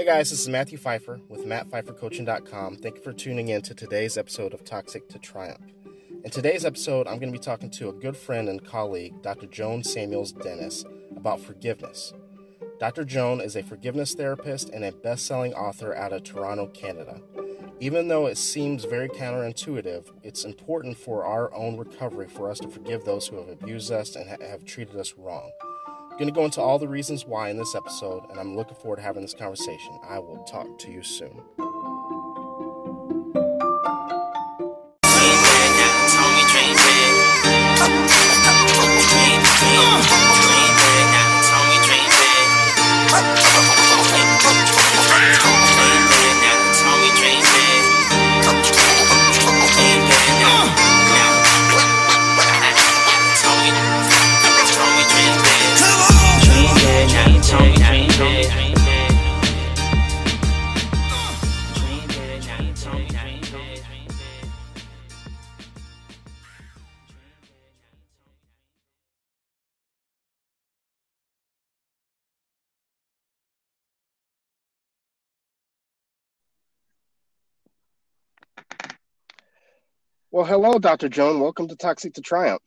Hey guys, this is Matthew Pfeiffer with MattPfeifferCoaching.com. Thank you for tuning in to today's episode of Toxic to Triumph. In today's episode, I'm going to be talking to a good friend and colleague, Dr. Joan Samuels Dennis, about forgiveness. Dr. Joan is a forgiveness therapist and a best selling author out of Toronto, Canada. Even though it seems very counterintuitive, it's important for our own recovery for us to forgive those who have abused us and have treated us wrong. Going to go into all the reasons why in this episode, and I'm looking forward to having this conversation. I will talk to you soon. Well, hello, Dr. Joan. Welcome to Toxic to Triumph.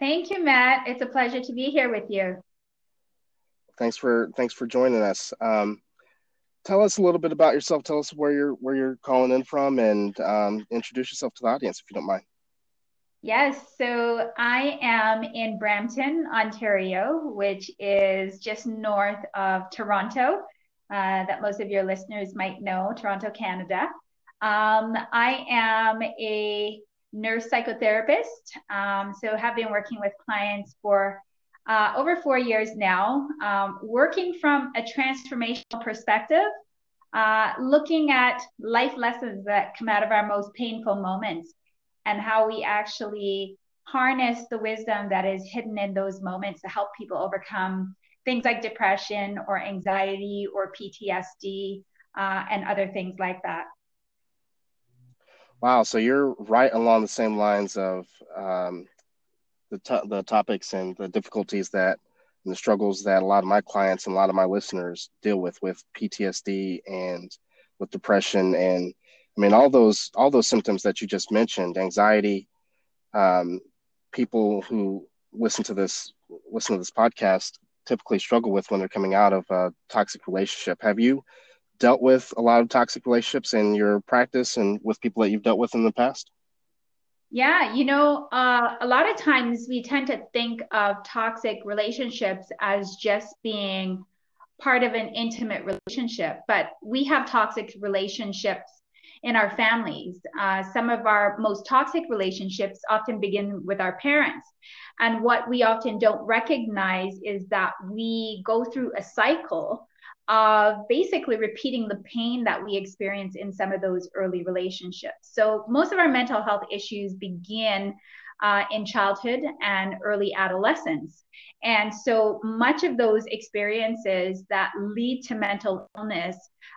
Thank you, Matt. It's a pleasure to be here with you. Thanks for thanks for joining us. Um, tell us a little bit about yourself. Tell us where you're where you're calling in from, and um, introduce yourself to the audience if you don't mind. Yes, so I am in Brampton, Ontario, which is just north of Toronto, uh, that most of your listeners might know, Toronto, Canada. Um, I am a nurse psychotherapist, um, so have been working with clients for uh, over four years now, um, working from a transformational perspective, uh, looking at life lessons that come out of our most painful moments and how we actually harness the wisdom that is hidden in those moments to help people overcome things like depression or anxiety or PTSD uh, and other things like that. Wow, so you're right along the same lines of um, the the topics and the difficulties that and the struggles that a lot of my clients and a lot of my listeners deal with with PTSD and with depression and I mean all those all those symptoms that you just mentioned, anxiety. Um, people who listen to this listen to this podcast typically struggle with when they're coming out of a toxic relationship. Have you dealt with a lot of toxic relationships in your practice and with people that you've dealt with in the past? Yeah, you know, uh, a lot of times we tend to think of toxic relationships as just being part of an intimate relationship, but we have toxic relationships in our families. Uh, some of our most toxic relationships often begin with our parents. And what we often don't recognize is that we go through a cycle of basically repeating the pain that we experience in some of those early relationships. So, most of our mental health issues begin uh, in childhood and early adolescence. And so much of those experiences that lead to mental illness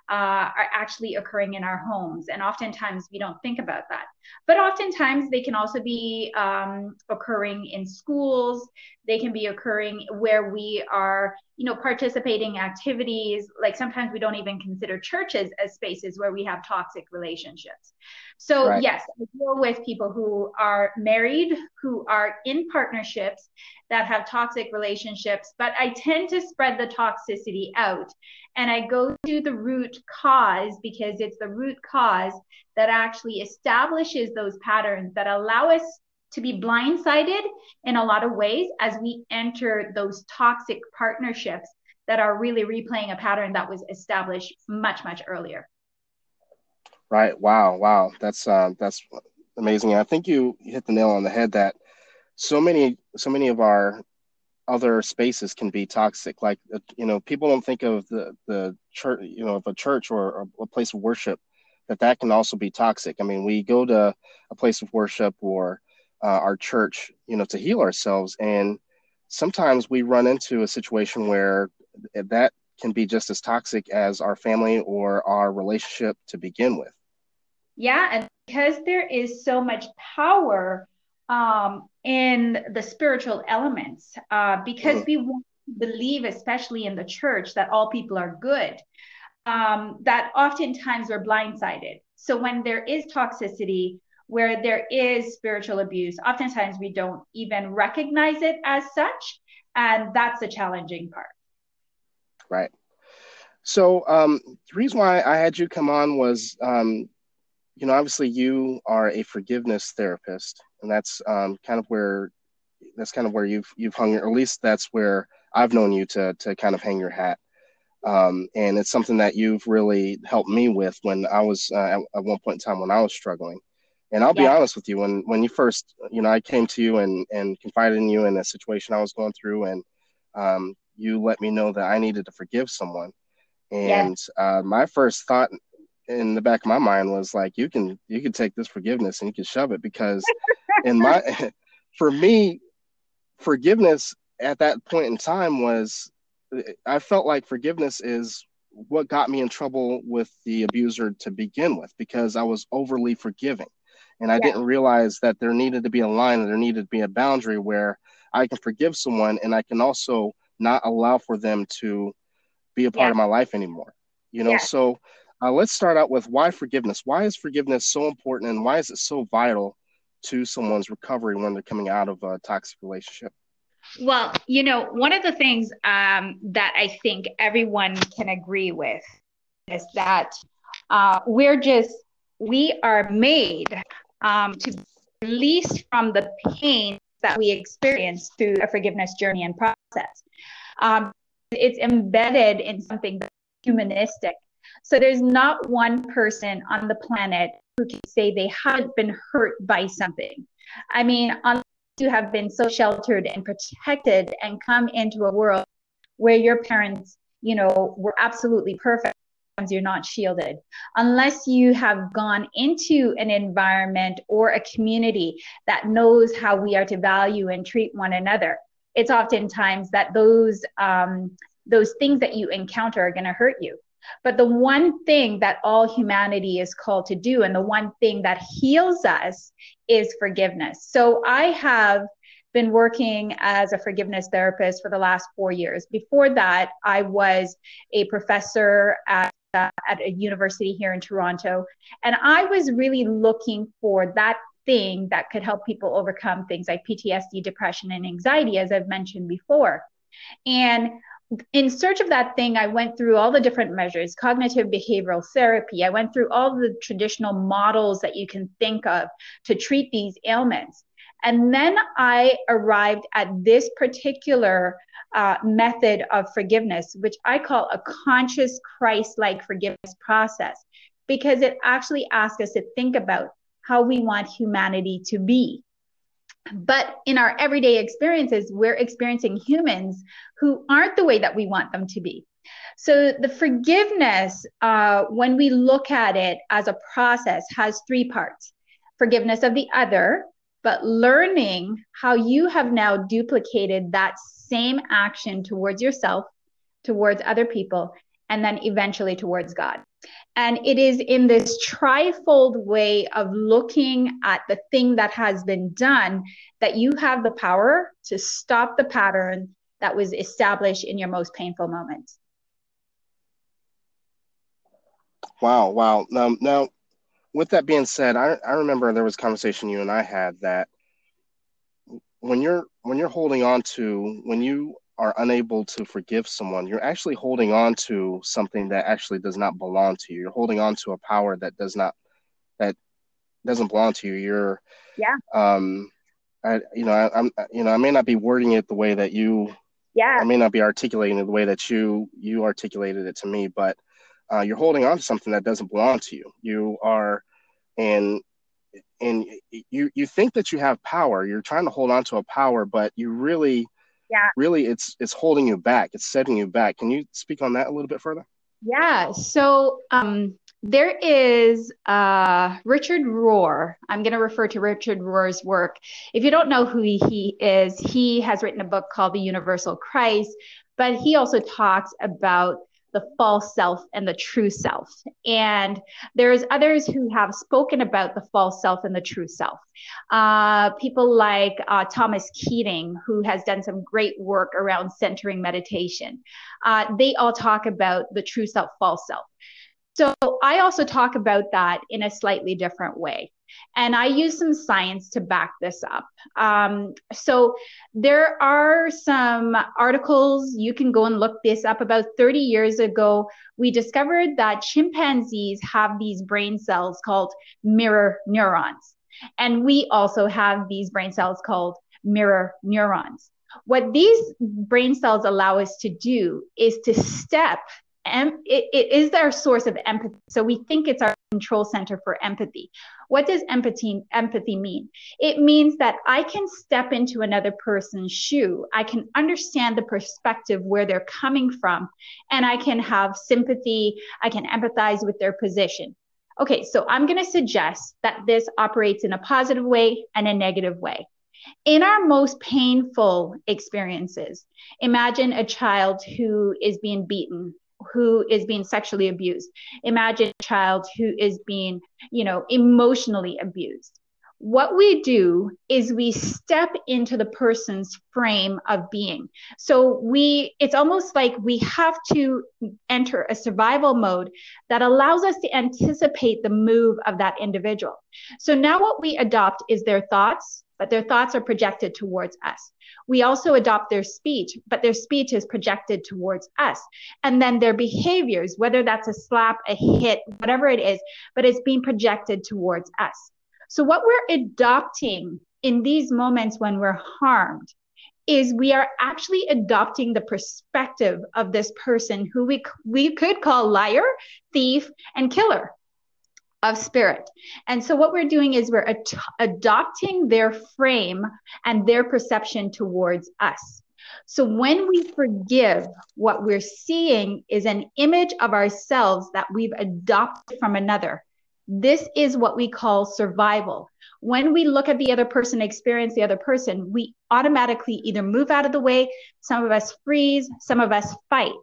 uh, are actually occurring in our homes. And oftentimes we don't think about that. But oftentimes they can also be um, occurring in schools. They can be occurring where we are, you know, participating activities. Like sometimes we don't even consider churches as spaces where we have toxic relationships. So right. yes, I deal with people who are married, who are in partnerships that have toxic relationships, but I tend to spread the toxicity out. And I go to the root cause because it's the root cause that actually establishes those patterns that allow us to be blindsided in a lot of ways as we enter those toxic partnerships that are really replaying a pattern that was established much much earlier. Right. Wow. Wow. That's uh, that's amazing. I think you hit the nail on the head that so many so many of our other spaces can be toxic. Like uh, you know, people don't think of the the church, you know, of a church or a place of worship that that can also be toxic. I mean, we go to a place of worship or uh, our church, you know, to heal ourselves, and sometimes we run into a situation where that can be just as toxic as our family or our relationship to begin with. Yeah, and because there is so much power um, in the spiritual elements uh, because mm-hmm. we want to believe, especially in the church, that all people are good. um, that oftentimes we're blindsided. So when there is toxicity, where there is spiritual abuse, oftentimes we don't even recognize it as such. And that's the challenging part. Right. So um, the reason why I had you come on was, um, you know, obviously you are a forgiveness therapist, and that's um, kind of where that's kind of where you've you've hung, or at least that's where I've known you to to kind of hang your hat. Um, and it's something that you've really helped me with when I was uh, at, at, one point in time when I was struggling. And I'll be honest with you, when when you first, you know, I came to you and and confided in you in a situation I was going through, and um, you let me know that I needed to forgive someone. And yeah. uh, my first thought in the back of my mind was like, you can you can take this forgiveness and you can shove it because in my for me, forgiveness at that point in time was I felt like forgiveness is what got me in trouble with the abuser to begin with because I was overly forgiving. And I yeah. didn't realize that there needed to be a line and there needed to be a boundary where I can forgive someone and I can also not allow for them to be a part yeah. of my life anymore. You know, yeah. so uh, let's start out with why forgiveness. Why is forgiveness so important and why is it so vital to someone's recovery when they're coming out of a toxic relationship? Well, you know, one of the things um, that I think everyone can agree with is that uh, we're just, we are made um, to release from the pain that we experience through a forgiveness journey and process. Um, it's embedded in something humanistic. So there's not one person on the planet who can say they haven't been hurt by something. I mean, unless you have been so sheltered and protected and come into a world where your parents, you know, were absolutely perfect you're not shielded. Unless you have gone into an environment or a community that knows how we are to value and treat one another, it's oftentimes that those um, those things that you encounter are going to hurt you. But the one thing that all humanity is called to do, and the one thing that heals us, is forgiveness. So I have been working as a forgiveness therapist for the last four years. Before that, I was a professor at uh, at a university here in Toronto. And I was really looking for that thing that could help people overcome things like PTSD, depression, and anxiety, as I've mentioned before. And in search of that thing, I went through all the different measures, cognitive behavioral therapy. I went through all the traditional models that you can think of to treat these ailments. And then I arrived at this particular uh, method of forgiveness, which I call a conscious Christ like forgiveness process, because it actually asks us to think about how we want humanity to be. But in our everyday experiences, we're experiencing humans who aren't the way that we want them to be. So the forgiveness, uh, when we look at it as a process, has three parts forgiveness of the other, but learning how you have now duplicated that same action towards yourself, towards other people, and then eventually towards God. And it is in this trifold way of looking at the thing that has been done that you have the power to stop the pattern that was established in your most painful moments. Wow, wow. Um, now, with that being said, I, I remember there was a conversation you and I had that when you're when you're holding on to when you are unable to forgive someone, you're actually holding on to something that actually does not belong to you. You're holding on to a power that does not that doesn't belong to you. You're yeah. Um, I you know I, I'm you know I may not be wording it the way that you yeah I may not be articulating it the way that you you articulated it to me, but uh, you're holding on to something that doesn't belong to you. You are, and and you you think that you have power. You're trying to hold on to a power, but you really, yeah, really, it's it's holding you back. It's setting you back. Can you speak on that a little bit further? Yeah. So um, there is uh, Richard Rohr. I'm going to refer to Richard Rohr's work. If you don't know who he, he is, he has written a book called The Universal Christ, but he also talks about the false self and the true self. And there's others who have spoken about the false self and the true self. Uh, people like uh, Thomas Keating, who has done some great work around centering meditation. Uh, they all talk about the true self, false self. So I also talk about that in a slightly different way. And I use some science to back this up. Um, so there are some articles, you can go and look this up. About 30 years ago, we discovered that chimpanzees have these brain cells called mirror neurons. And we also have these brain cells called mirror neurons. What these brain cells allow us to do is to step em- it, it is our source of empathy. So we think it's our control center for empathy. What does empathy empathy mean? It means that I can step into another person's shoe. I can understand the perspective where they're coming from, and I can have sympathy. I can empathize with their position. Okay, so I'm going to suggest that this operates in a positive way and a negative way. In our most painful experiences, imagine a child who is being beaten who is being sexually abused. Imagine a child who is being, you know, emotionally abused. What we do is we step into the person's frame of being. So we, it's almost like we have to enter a survival mode that allows us to anticipate the move of that individual. So now what we adopt is their thoughts, but their thoughts are projected towards us. We also adopt their speech, but their speech is projected towards us. And then their behaviors, whether that's a slap, a hit, whatever it is, but it's being projected towards us. So what we're adopting in these moments when we're harmed is we are actually adopting the perspective of this person who we, we could call liar, thief, and killer of spirit. And so what we're doing is we're ad- adopting their frame and their perception towards us. So when we forgive, what we're seeing is an image of ourselves that we've adopted from another. This is what we call survival. When we look at the other person, experience the other person, we automatically either move out of the way, some of us freeze, some of us fight.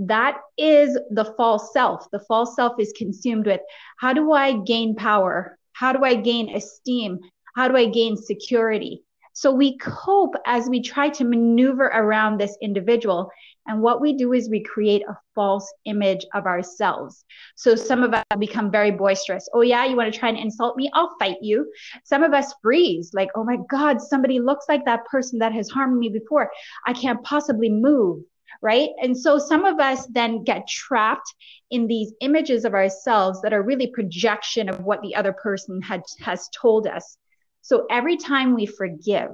That is the false self. The false self is consumed with how do I gain power? How do I gain esteem? How do I gain security? So we cope as we try to maneuver around this individual. And what we do is we create a false image of ourselves. So some of us become very boisterous. Oh, yeah, you want to try and insult me? I'll fight you. Some of us freeze, like, oh my God, somebody looks like that person that has harmed me before. I can't possibly move right? And so some of us then get trapped in these images of ourselves that are really projection of what the other person had has told us. So every time we forgive,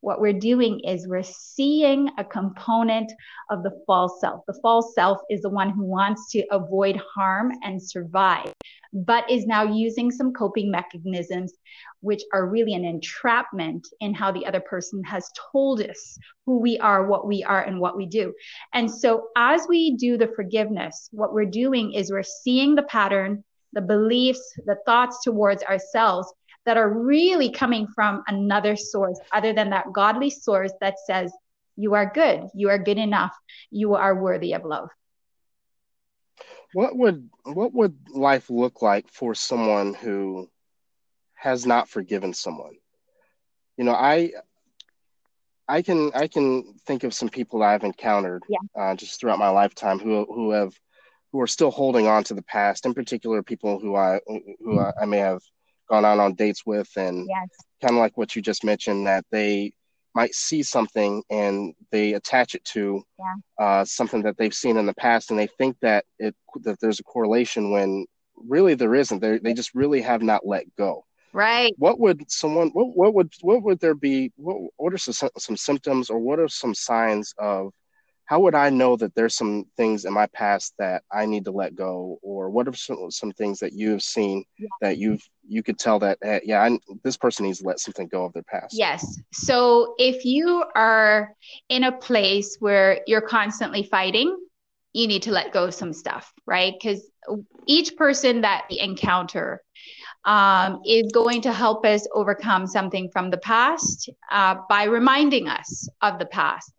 what we're doing is we're seeing a component of the false self. The false self is the one who wants to avoid harm and survive, but is now using some coping mechanisms, which are really an entrapment in how the other person has told us who we are, what we are, and what we do. And so as we do the forgiveness, what we're doing is we're seeing the pattern, the beliefs, the thoughts towards ourselves that are really coming from another source other than that godly source that says, you are good, you are good enough, you are worthy of love. What would what would life look like for someone who has not forgiven someone? You know, I I can I can think of some people I've encountered yeah. uh, just throughout my lifetime who who have who are still holding on to the past. In particular, people who I who I, I may have gone out on dates with and yes. kind of like what you just mentioned that they might see something and they attach it to yeah. uh, something that they've seen in the past and they think that it that there's a correlation when really there isn't. They they just really have not let go. Right. What would someone what, what would what would there be what, what are some, some symptoms or what are some signs of how would I know that there's some things in my past that I need to let go, or what are some, some things that you have seen yeah. that you've you could tell that hey, yeah, I, this person needs to let something go of their past. Yes. So if you are in a place where you're constantly fighting, you need to let go of some stuff, right? Because each person that we encounter um, is going to help us overcome something from the past uh, by reminding us of the past.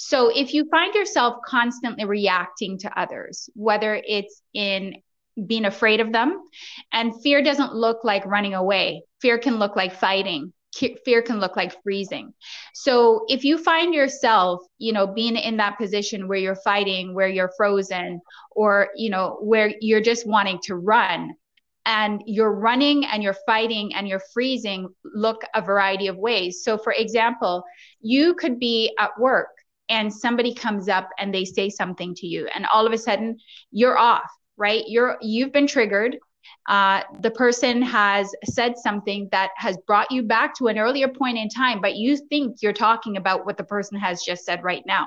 So if you find yourself constantly reacting to others, whether it's in being afraid of them, and fear doesn't look like running away, fear can look like fighting. Fear can look like freezing. So if you find yourself, you know, being in that position where you're fighting, where you're frozen, or, you know, where you're just wanting to run, and you're running and you're fighting and you're freezing look a variety of ways. So, for example, you could be at work and somebody comes up and they say something to you, and all of a sudden you're off, right? You're you've been triggered. Uh, the person has said something that has brought you back to an earlier point in time, but you think you're talking about what the person has just said right now.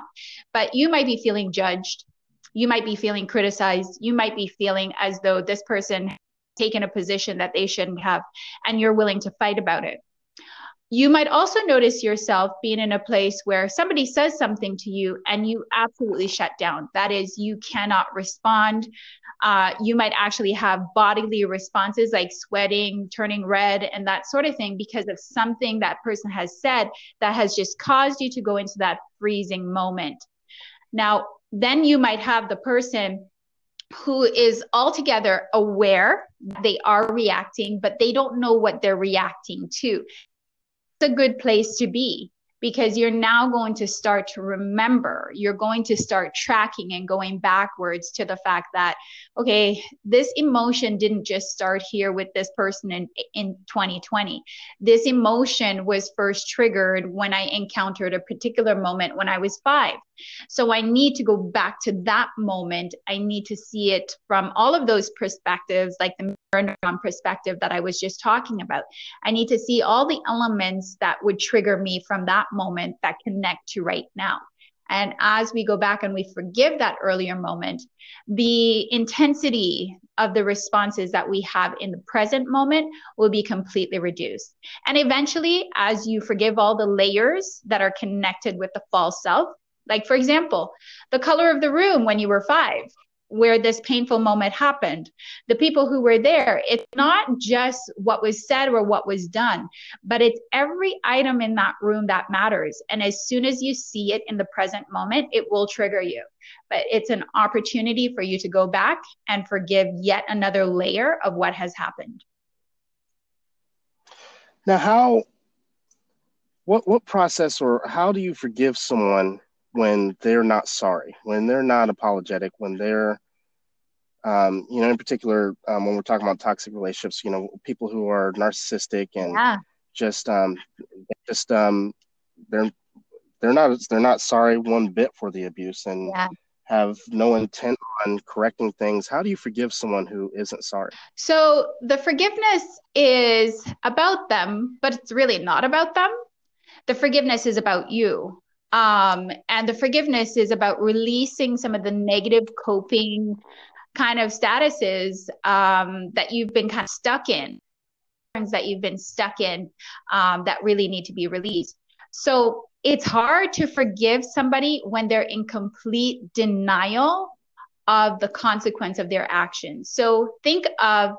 But you might be feeling judged. You might be feeling criticized. You might be feeling as though this person taken a position that they shouldn't have, and you're willing to fight about it. You might also notice yourself being in a place where somebody says something to you and you absolutely shut down. That is, you cannot respond. Uh, you might actually have bodily responses like sweating, turning red, and that sort of thing because of something that person has said that has just caused you to go into that freezing moment. Now, then you might have the person who is altogether aware they are reacting, but they don't know what they're reacting to. A good place to be because you're now going to start to remember. You're going to start tracking and going backwards to the fact that, okay, this emotion didn't just start here with this person in, in 2020. This emotion was first triggered when I encountered a particular moment when I was five. So I need to go back to that moment. I need to see it from all of those perspectives, like the neuron perspective that I was just talking about. I need to see all the elements that would trigger me from that moment that connect to right now. And as we go back and we forgive that earlier moment, the intensity of the responses that we have in the present moment will be completely reduced. And eventually, as you forgive all the layers that are connected with the false self, like, for example, the color of the room when you were five, where this painful moment happened. The people who were there, it's not just what was said or what was done, but it's every item in that room that matters. And as soon as you see it in the present moment, it will trigger you. But it's an opportunity for you to go back and forgive yet another layer of what has happened. Now, how, what, what process or how do you forgive someone when they're not sorry, when they're not apologetic, when they're, um, you know, in particular, um, when we're talking about toxic relationships, you know, people who are narcissistic and yeah. just, um, just, um, they're, they're not, they're not sorry one bit for the abuse and yeah. have no intent on correcting things. How do you forgive someone who isn't sorry? So the forgiveness is about them, but it's really not about them. The forgiveness is about you um, and the forgiveness is about releasing some of the negative coping kind of statuses um, that you've been kind of stuck in, that you've been stuck in um, that really need to be released. So it's hard to forgive somebody when they're in complete denial of the consequence of their actions. So think of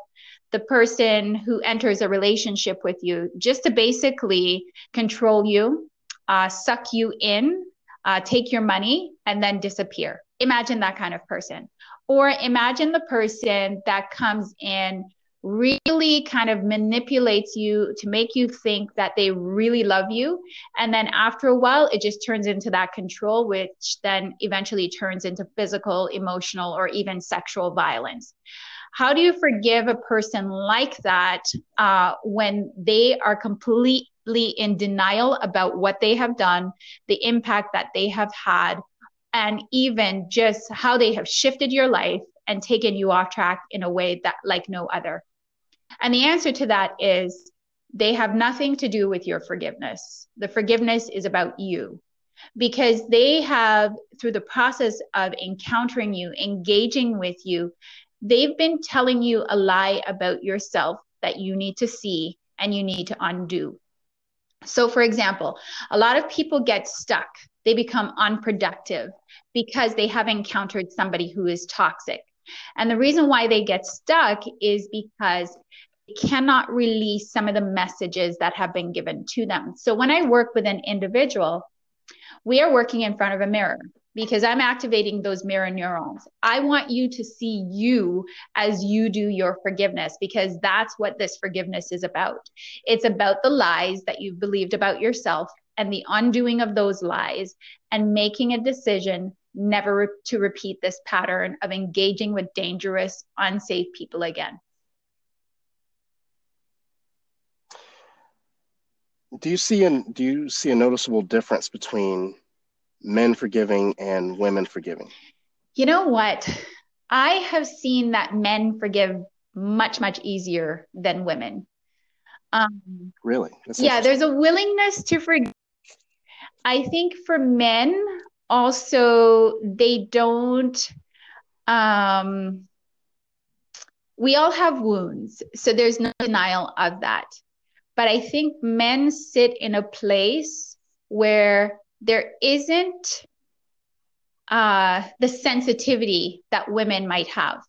the person who enters a relationship with you just to basically control you, uh, suck you in, uh, take your money, and then disappear. Imagine that kind of person. Or imagine the person that comes in, really kind of manipulates you to make you think that they really love you. And then after a while, it just turns into that control, which then eventually turns into physical, emotional, or even sexual violence. How do you forgive a person like that uh, when they are complete in denial about what they have done, the impact that they have had, and even just how they have shifted your life and taken you off track in a way that like no other. And the answer to that is they have nothing to do with your forgiveness. The forgiveness is about you because they have, through the process of encountering you, engaging with you, they've been telling you a lie about yourself that you need to see and you need to undo. So, for example, a lot of people get stuck. They become unproductive because they have encountered somebody who is toxic. And the reason why they get stuck is because they cannot release some of the messages that have been given to them. So when I work with an individual, we are working in front of a mirror because I'm activating those mirror neurons. I want you to see you as you do your forgiveness because that's what this forgiveness is about. It's about the lies that you've believed about yourself and the undoing of those lies and making a decision never re- to repeat this pattern of engaging with dangerous, unsafe people again. Do you see an do you see a noticeable difference between men forgiving and women forgiving? You know what? I have seen that men forgive much, much easier than women. Um, really? yeah, there's a willingness to forgive. I think for men, also, they don't, um, we all have wounds. So there's no denial of that. But I think men sit in a place where there isn't uh, the sensitivity that women might have.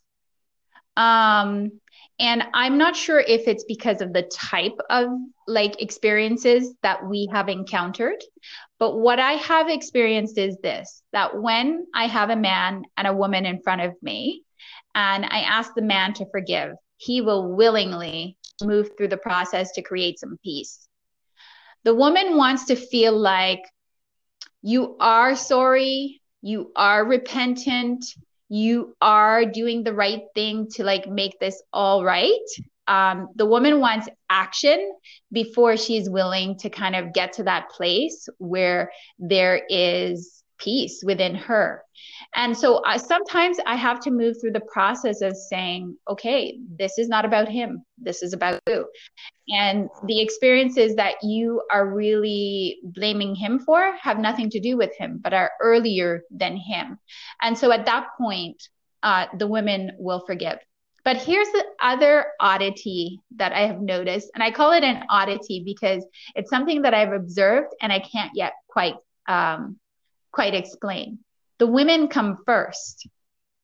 Um, and I'm not sure if it's because of the type of like experiences that we have encountered. But what I have experienced is this that when I have a man and a woman in front of me, and I ask the man to forgive, he will willingly move through the process to create some peace. The woman wants to feel like you are sorry, you are repentant, you are doing the right thing to like make this all right. Um, the woman wants action before she's willing to kind of get to that place where there is peace within her. And so I, sometimes I have to move through the process of saying, okay, this is not about him. This is about you. And the experiences that you are really blaming him for have nothing to do with him, but are earlier than him. And so at that point, uh, the women will forgive. But here's the other oddity that I have noticed, and I call it an oddity because it's something that I've observed and I can't yet quite um, quite explain. The women come first.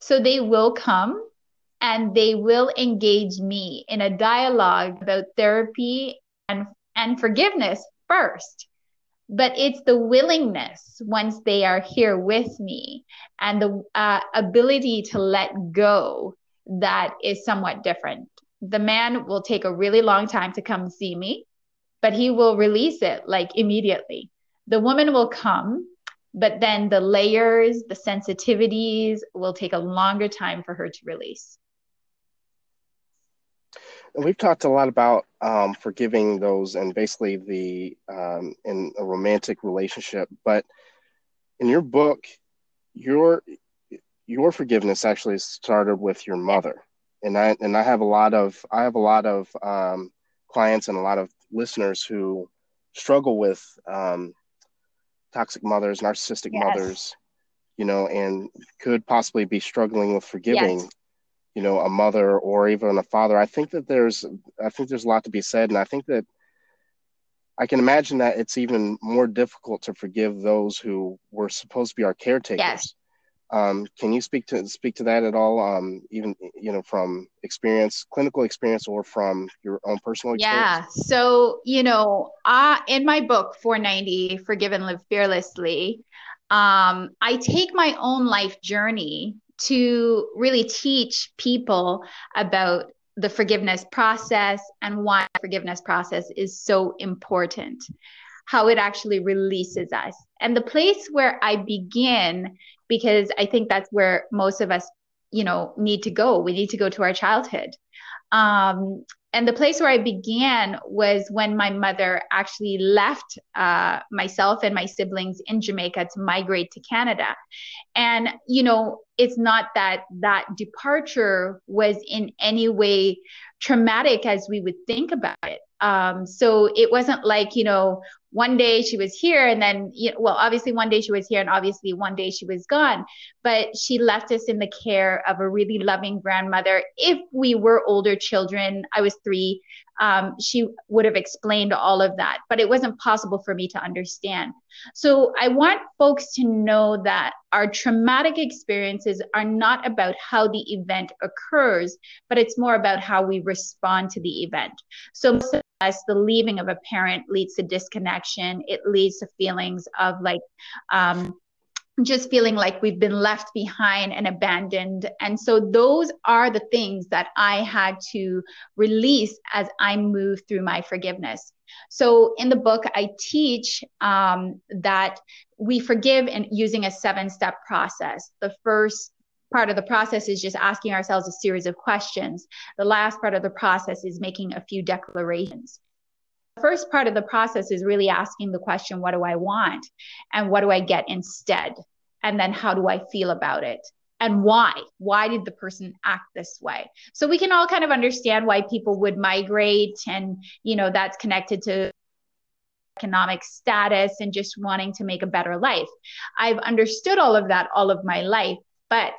So they will come and they will engage me in a dialogue about therapy and, and forgiveness first. But it's the willingness once they are here with me and the uh, ability to let go that is somewhat different. The man will take a really long time to come see me, but he will release it like immediately. The woman will come but then the layers, the sensitivities will take a longer time for her to release. We've talked a lot about um, forgiving those and basically the um, in a romantic relationship, but in your book, your your forgiveness actually started with your mother, and I and I have a lot of I have a lot of um, clients and a lot of listeners who struggle with um, toxic mothers, narcissistic yes. mothers, you know, and could possibly be struggling with forgiving, yes. you know, a mother or even a father. I think that there's, I think there's a lot to be said, and I think that I can imagine that it's even more difficult to forgive those who were supposed to be our caretakers. Yes. Um, can you speak to speak to that at all? Um, even you know from experience, clinical experience, or from your own personal experience? Yeah. So you know, uh, in my book 490, Forgive and Live Fearlessly, um, I take my own life journey to really teach people about the forgiveness process and why forgiveness process is so important how it actually releases us. And the place where I begin, because I think that's where most of us, you know, need to go. We need to go to our childhood. Um, and the place where I began was when my mother actually left uh, myself and my siblings in Jamaica to migrate to Canada. And, you know, it's not that that departure was in any way traumatic as we would think about it. Um, so it wasn't like, you know, one day she was here and then, you know, well, obviously one day she was here and obviously one day she was gone, but she left us in the care of a really loving grandmother. If we were older children, I was three, um, she would have explained all of that, but it wasn't possible for me to understand. So I want folks to know that our traumatic experiences are not about how the event occurs, but it's more about how we respond to the event. So most of us, the leaving of a parent leads to disconnection. It leads to feelings of like, um, just feeling like we've been left behind and abandoned. And so those are the things that I had to release as I move through my forgiveness. So in the book, I teach um, that we forgive and using a seven step process. The first part of the process is just asking ourselves a series of questions. The last part of the process is making a few declarations first part of the process is really asking the question, what do I want? And what do I get instead? And then how do I feel about it? And why? Why did the person act this way? So we can all kind of understand why people would migrate and, you know, that's connected to economic status and just wanting to make a better life. I've understood all of that all of my life, but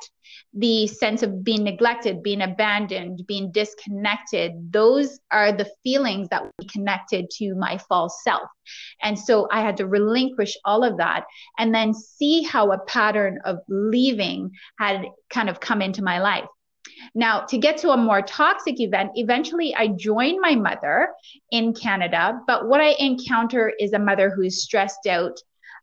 the sense of being neglected, being abandoned, being disconnected, those are the feelings that we connected to my false self. And so I had to relinquish all of that and then see how a pattern of leaving had kind of come into my life. Now, to get to a more toxic event, eventually I joined my mother in Canada. But what I encounter is a mother who's stressed out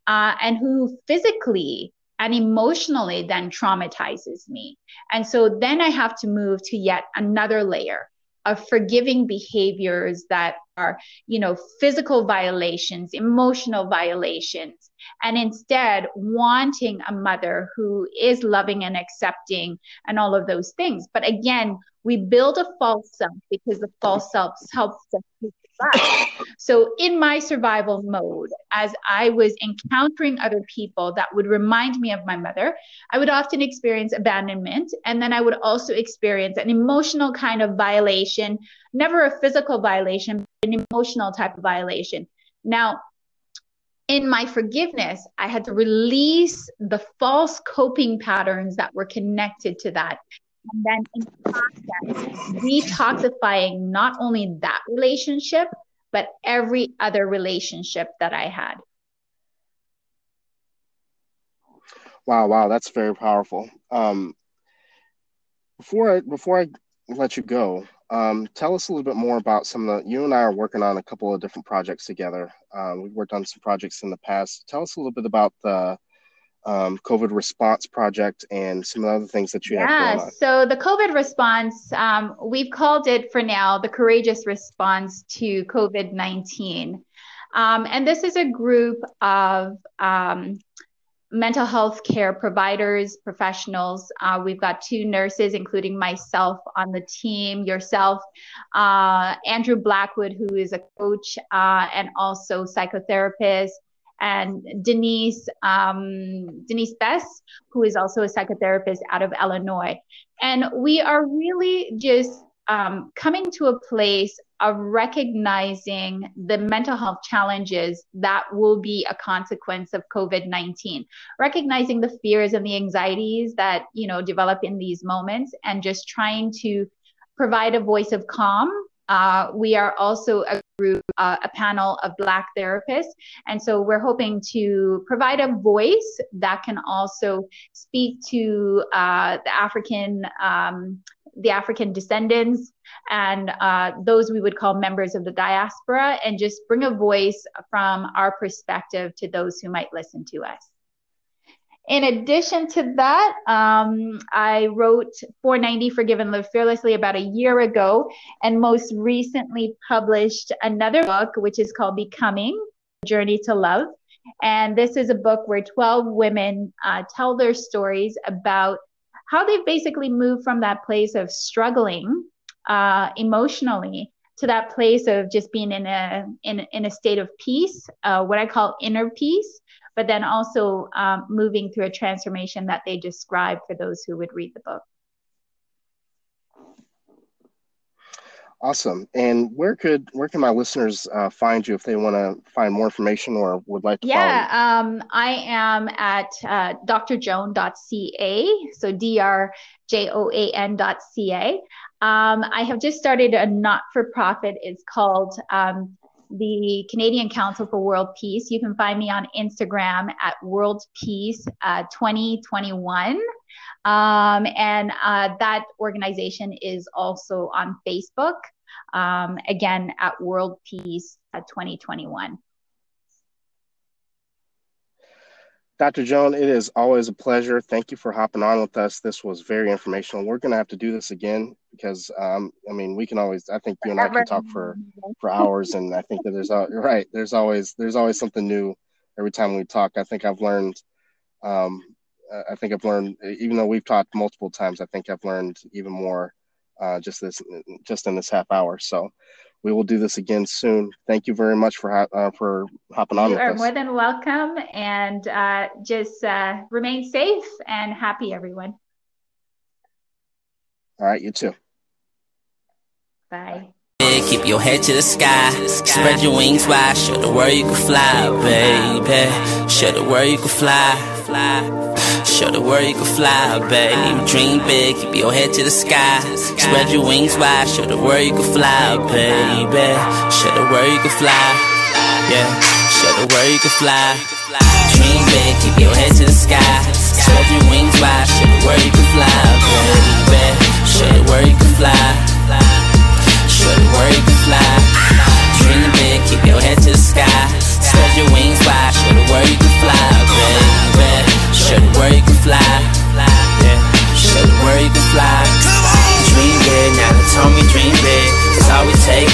uh, and who physically and emotionally then traumatizes me. And so then I have to move to yet another layer of forgiving behaviors that are, you know, physical violations, emotional violations, and instead wanting a mother who is loving and accepting and all of those things. But again, we build a false self because the false self helps us so, in my survival mode, as I was encountering other people that would remind me of my mother, I would often experience abandonment. And then I would also experience an emotional kind of violation, never a physical violation, but an emotional type of violation. Now, in my forgiveness, I had to release the false coping patterns that were connected to that and then in process, detoxifying not only that relationship, but every other relationship that I had. Wow, wow, that's very powerful. Um, before I before I let you go, um, tell us a little bit more about some of the. You and I are working on a couple of different projects together. Um, we've worked on some projects in the past. Tell us a little bit about the um, COVID response project and some other things that you yeah, have on. So the COVID response, um, we've called it for now the courageous response to COVID 19. Um, and this is a group of um, mental health care providers, professionals. Uh, we've got two nurses, including myself on the team, yourself, uh, Andrew Blackwood, who is a coach uh, and also psychotherapist, and Denise um, Denise Bess, who is also a psychotherapist out of Illinois. And we are really just um, coming to a place of recognizing the mental health challenges that will be a consequence of COVID-19, recognizing the fears and the anxieties that, you know, develop in these moments and just trying to provide a voice of calm uh, we are also group, uh, a panel of Black therapists. And so we're hoping to provide a voice that can also speak to uh, the African. Um, the African descendants and uh, those we would call members of the diaspora, and just bring a voice from our perspective to those who might listen to us. In addition to that, um, I wrote 490 Forgive and Live Fearlessly about a year ago, and most recently published another book, which is called Becoming Journey to Love. And this is a book where 12 women uh, tell their stories about how they've basically moved from that place of struggling uh, emotionally to that place of just being in a in, in a state of peace, uh, what I call inner peace, but then also um, moving through a transformation that they describe for those who would read the book. Awesome. And where could where can my listeners uh, find you if they want to find more information or would like to? Yeah, um, I am at uh, drjoan.ca, so d r j o a n.ca. Um, I have just started a not for profit. It's called um, the Canadian Council for World Peace. You can find me on Instagram at World Peace uh, 2021. Um, and uh, that organization is also on Facebook, um, again at World Peace 2021. Dr. Joan, it is always a pleasure. Thank you for hopping on with us. This was very informational. We're going to have to do this again because, um, I mean, we can always. I think you and I can talk for for hours, and I think that there's right. There's always there's always something new every time we talk. I think I've learned um, I think I've learned, even though we've talked multiple times, I think I've learned even more uh, just this, just in this half hour. So we will do this again soon. Thank you very much for uh, for hopping on. You are us. more than welcome, and uh, just uh, remain safe and happy, everyone. All right, you too. Bye. Keep your head to the sky. Spread your wings wide. Show the world you can fly, baby. Show the world you can fly. Show the world you can fly, babe. Dream big, keep your head to the sky. Spread your wings wide, show the world you can fly, baby. Show the world you can fly, yeah. Show the world you can fly. Dream big, keep your head to the sky. Spread your wings wide, show the world you can fly, baby. Show the world you can fly. Show the world you can fly. Dream big, keep your head to the sky. Spread your wings wide, show the world you can fly, baby. Show the world you can fly. Yeah. Show the world you can fly. Dream big, now they told me dream big. It's all we take.